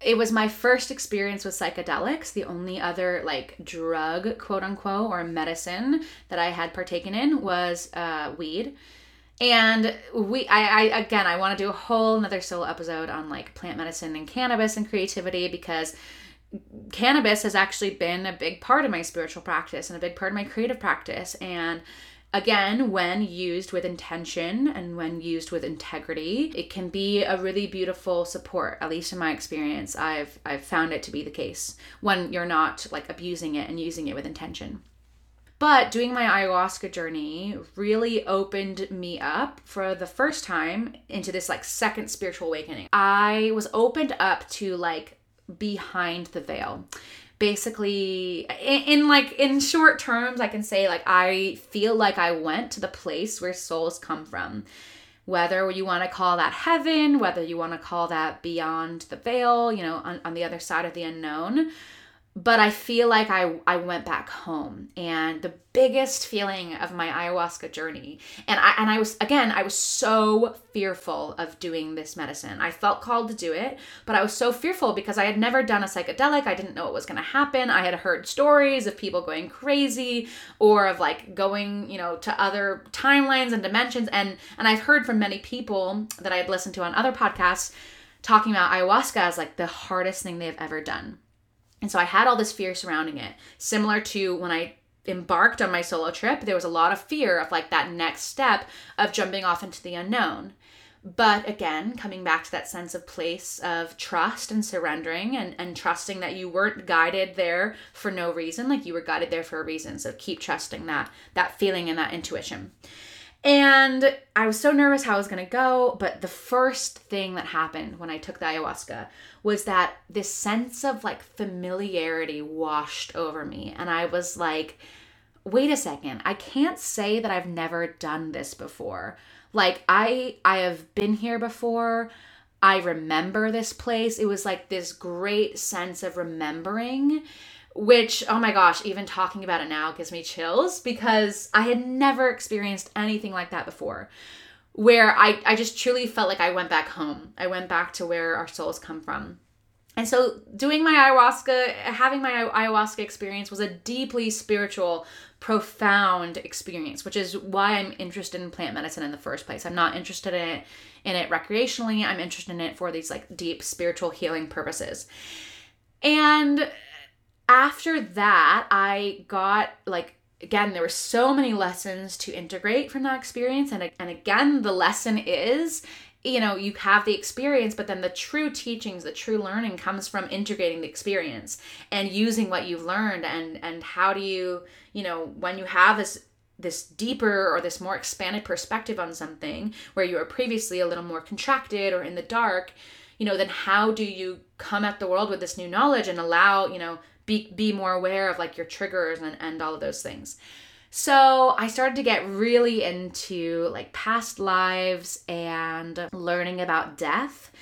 it was my first experience with psychedelics, the only other like drug, quote unquote, or medicine that I had partaken in was uh, weed. And we, I, I again, I want to do a whole another solo episode on like plant medicine and cannabis and creativity because cannabis has actually been a big part of my spiritual practice and a big part of my creative practice. And again, when used with intention and when used with integrity, it can be a really beautiful support. At least in my experience, I've I've found it to be the case when you're not like abusing it and using it with intention. But doing my ayahuasca journey really opened me up for the first time into this like second spiritual awakening. I was opened up to like behind the veil. Basically in, in, like in short terms i can say like i feel like i went to the place where souls come from. Whether you want to call that heaven whether you want to call that beyond the veil you know on, on the other side of the unknown but I feel like I, I went back home and the biggest feeling of my ayahuasca journey and I and I was again I was so fearful of doing this medicine. I felt called to do it, but I was so fearful because I had never done a psychedelic. I didn't know what was going to happen. I had heard stories of people going crazy or of like going, you know, to other timelines and dimensions and and I've heard from many people that I had listened to on other podcasts talking about ayahuasca as like the hardest thing they've ever done and so I had all this fear surrounding it, similar to when I embarked on my solo trip, there was a lot of fear of like that next step of jumping off into the unknown. But again, coming back to that sense of place of trust and surrendering and, and trusting that you weren't guided there for no reason, like you were guided there for a reason. So keep trusting that that feeling and that intuition. And I was so nervous how I was going to go. But the first thing that happened when I took the ayahuasca was that this sense of like familiarity washed over me. And I was like, wait a second, I can't say that I've never done this before. Like I I have been here before. I remember this place. It was like this great sense of remembering which oh my gosh even talking about it now gives me chills because i had never experienced anything like that before. Where i i just truly felt like i went back home. I went back to where our souls come from. And so doing my ayahuasca having my ayahuasca experience was a deeply spiritual profound experience which is why i'm interested in plant medicine in the first place. I'm not interested in it in it recreationally. I'm interested in it for these like deep spiritual healing purposes. And after that, I got like again there were so many lessons to integrate from that experience and and again the lesson is you know you have the experience but then the true teachings the true learning comes from integrating the experience and using what you've learned and and how do you you know when you have this this deeper or this more expanded perspective on something where you were previously a little more contracted or in the dark you know then how do you come at the world with this new knowledge and allow you know be be more aware of like your triggers and, and all of those things so I started to get really into like past lives and learning about death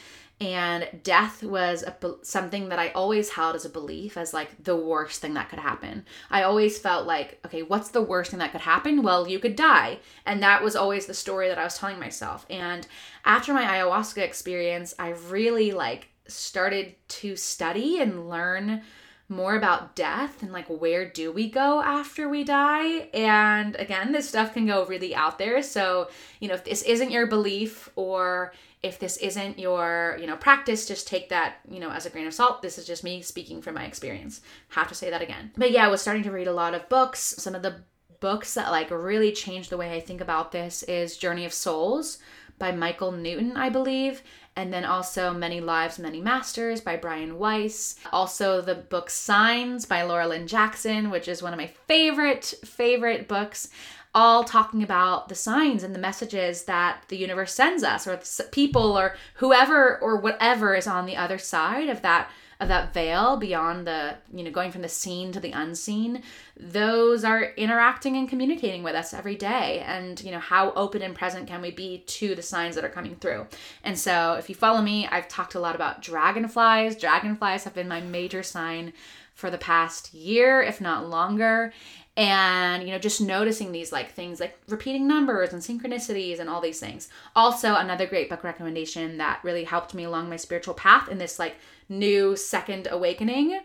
and death was a, something that I always held as a belief as like the worst thing that could happen. I always felt like, okay, what's the worst thing that could happen? Well, you could die. And that was always the story that I was telling myself. And after my ayahuasca experience, I really like started to study and learn more about death and like where do we go after we die? And again this stuff can go really out there. So you know if this isn't your belief or if this isn't your you know practice just take that you know as a grain of salt. This is just me speaking from my experience. Have to say that again. But yeah i was starting to read a lot of books. Some of the books that like really changed the way i think about this is journey of souls by michael newton i believe and then also Many Lives, Many Masters by Brian Weiss. Also, the book Signs by Laura Lynne Jackson, which is one of my favorite, favorite books all talking about the signs and the messages that the universe sends us or people or whoever or whatever is on the other side of that of that veil beyond the you know going from the seen to the unseen those are interacting and communicating with us every day. And you know how open and present can we be to the signs that are coming through? And so if you follow me i've talked a lot about dragonflies. Dragonflies have been my major sign for the past year if not longer and you know just noticing these like things like repeating numbers and synchronicities and all these things also another great book recommendation that really helped me along my spiritual path in this like new second awakening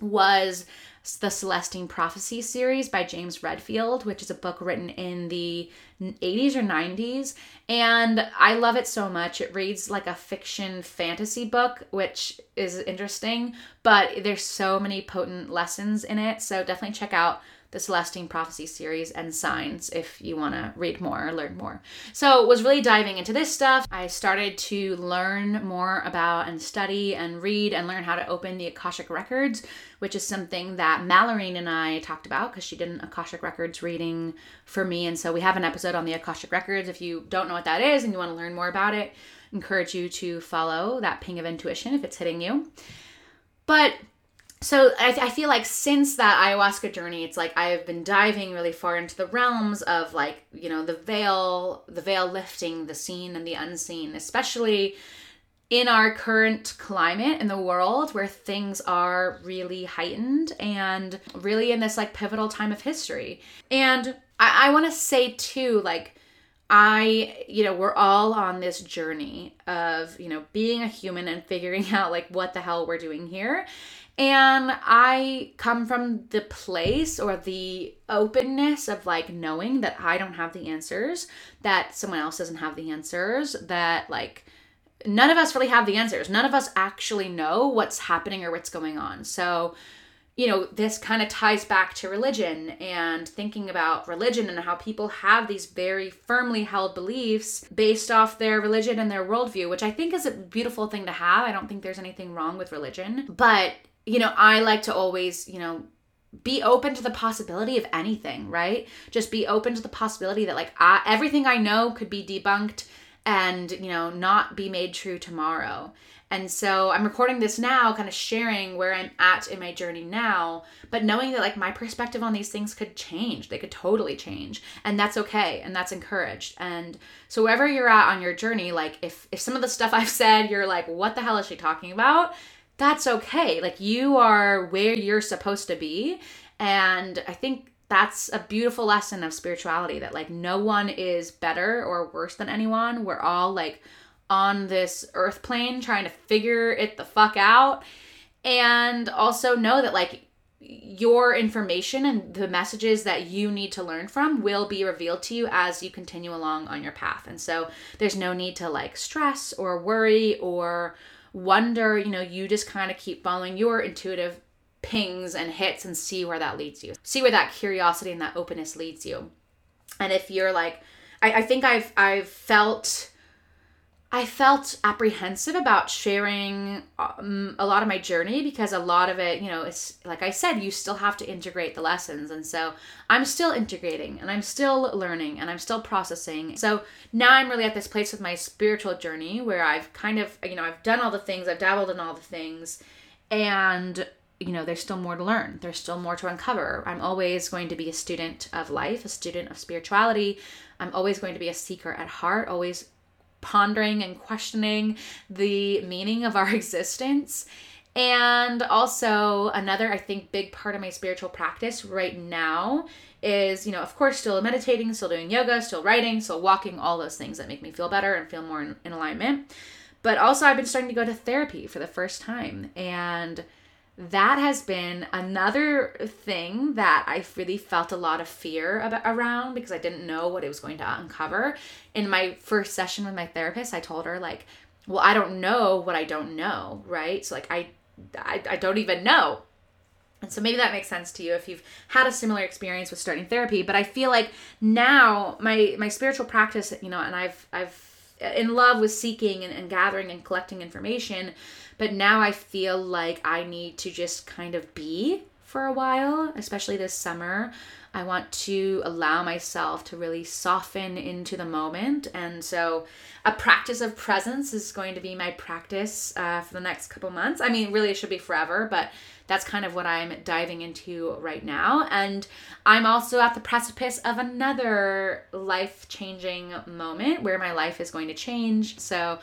was the Celestine Prophecy series by James Redfield, which is a book written in the 80s or 90s. And I love it so much. It reads like a fiction fantasy book, which is interesting, but there's so many potent lessons in it. So definitely check out the Celestine Prophecy series and Signs if you want to read more or learn more. So, was really diving into this stuff. I started to learn more about and study and read and learn how to open the Akashic Records, which is something that Mallory and I talked about because she did an Akashic Records reading for me. And so, we have an episode on the Akashic Records. If you don't know what that is and you want to learn more about it, encourage you to follow that ping of intuition if it's hitting you. But so I, I, feel like since that ayahuasca journey it's like i've been diving really far into the realms of like you know the veil the veil lifting the seen and the unseen especially in our current climate in the world where things are really heightened and really in this like pivotal time of history and i, I want to say too like I, you know, we're all on this journey of, you know, being a human and figuring out like what the hell we're doing here. And I come from the place or the openness of like knowing that I don't have the answers, that someone else doesn't have the answers, that like none of us really have the answers. None of us actually know what's happening or what's going on. So, you know, this kind of ties back to religion and thinking about religion and how people have these very firmly held beliefs based off their religion and their worldview, which I think is a beautiful thing to have. I don't think there's anything wrong with religion. But you know, I like to always, you know, be open to the possibility of anything, right? Just be open to the possibility that like I, everything I know could be debunked and, you know, not be made true tomorrow. And so I'm recording this now, kind of sharing where I'm at in my journey now, but knowing that like my perspective on these things could change. They could totally change. And that's okay. And that's encouraged. And so wherever you're at on your journey, like if if some of the stuff I've said, you're like, what the hell is she talking about? That's okay. Like you are where you're supposed to be. And I think that's a beautiful lesson of spirituality that like no one is better or worse than anyone. We're all like on this earth plane trying to figure it the fuck out. And also know that like your information and the messages that you need to learn from will be revealed to you as you continue along on your path. And so there's no need to like stress or worry or wonder, you know, you just kind of keep following your intuitive pings and hits and see where that leads you. See where that curiosity and that openness leads you. And if you're like, I, I think I've I've felt I felt apprehensive about sharing um, a lot of my journey because a lot of it, you know, it's like I said, you still have to integrate the lessons. And so I'm still integrating and I'm still learning and I'm still processing. So now I'm really at this place with my spiritual journey where I've kind of, you know, I've done all the things, I've dabbled in all the things, and you know, there's still more to learn. There's still more to uncover. I'm always going to be a student of life, a student of spirituality. I'm always going to be a seeker at heart, always pondering and questioning the meaning of our existence. And also, another, I think, big part of my spiritual practice right now is, you know, of course, still meditating, still doing yoga, still writing, still walking, all those things that make me feel better and feel more in, in alignment. But also, I've been starting to go to therapy for the first time. And that has been another thing that I really felt a lot of fear about, around because I didn't know what it was going to uncover. In my first session with my therapist, I told her like, "Well, I don't know what I don't know, right? So like I I, I don't even know." And so maybe that makes sense to you if you've had a similar experience with starting therapy, but I feel like now my my spiritual practice, you know, and I've I've in love with seeking and, and gathering and collecting information but now I feel like I need to just kind of be for a while, especially this summer. I want to allow myself to really soften into the moment. And so, a practice of presence is going to be my practice uh, for the next couple months. I mean, really, it should be forever, but that's kind of what I'm diving into right now. And I'm also at the precipice of another life changing moment where my life is going to change. So,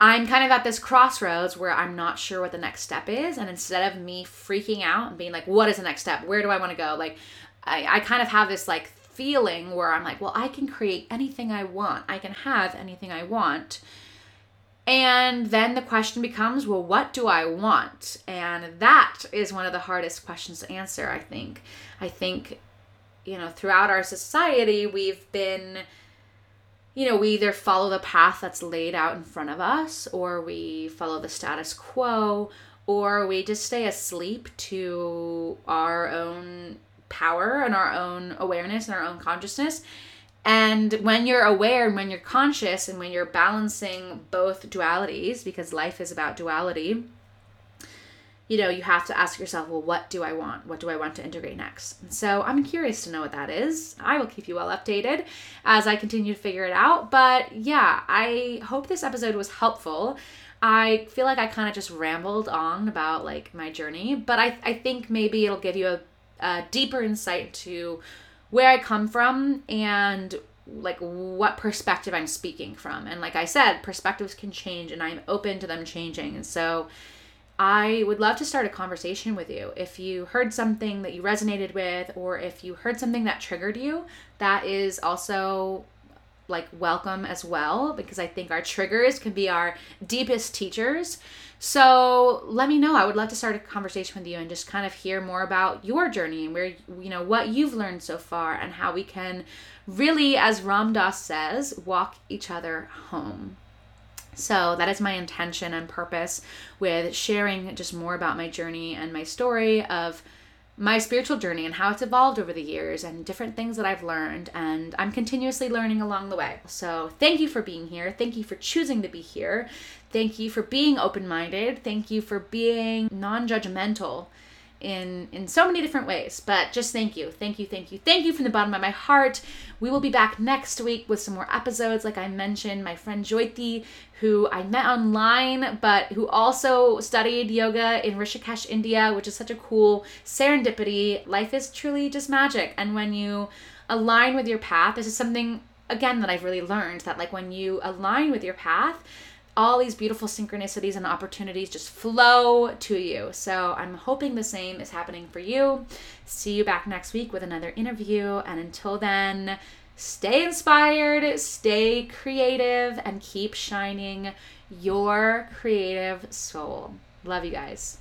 I'm kind of at this crossroads where I'm not sure what the next step is. And instead of me freaking out and being like, what is the next step? Where do I want to go? Like, I, I kind of have this like feeling where I'm like, well, I can create anything I want, I can have anything I want. And then the question becomes, well, what do I want? And that is one of the hardest questions to answer, I think. I think, you know, throughout our society, we've been you know, we either follow the path that's laid out in front of us, or we follow the status quo, or we just stay asleep to our own power and our own awareness and our own consciousness. And when you're aware and when you're conscious and when you're balancing both dualities, because life is about duality, you know, you have to ask yourself, well, what do I want? What do I want to integrate next? So I'm curious to know what that is. I will keep you well updated as I continue to figure it out. But yeah, I hope this episode was helpful. I feel like I kind of just rambled on about like my journey, but I, I think maybe it'll give you a, a deeper insight to where I come from and like what perspective I'm speaking from. And like I said, perspectives can change and I'm open to them changing. And so I would love to start a conversation with you. If you heard something that you resonated with, or if you heard something that triggered you, that is also like welcome as well, because I think our triggers can be our deepest teachers. So let me know. I would love to start a conversation with you and just kind of hear more about your journey and where, you know, what you've learned so far and how we can really, as Ram Dass says, walk each other home. So that is my intention and purpose with sharing just more about my journey and my story of my spiritual journey and how it's evolved over the years and different things that I've learned. And I'm continuously learning along the way. So thank you for being here. Thank you for choosing to be here. Thank you for being open minded. Thank you for being non judgmental in in so many different ways but just thank you thank you thank you thank you from the bottom of my heart. We will be back next week with some more episodes. Like i mentioned my friend Jyoti who i met online but who also studied yoga in rishikesh india which is such a cool serendipity. Life is truly just magic. And when you align with your path this is something again that i've really learned that like when you align with your path all these beautiful synchronicities and opportunities just flow to you. So I'm hoping the same is happening for you. See you back next week with another interview. And until then, stay inspired, stay creative, and keep shining your creative soul. Love you guys.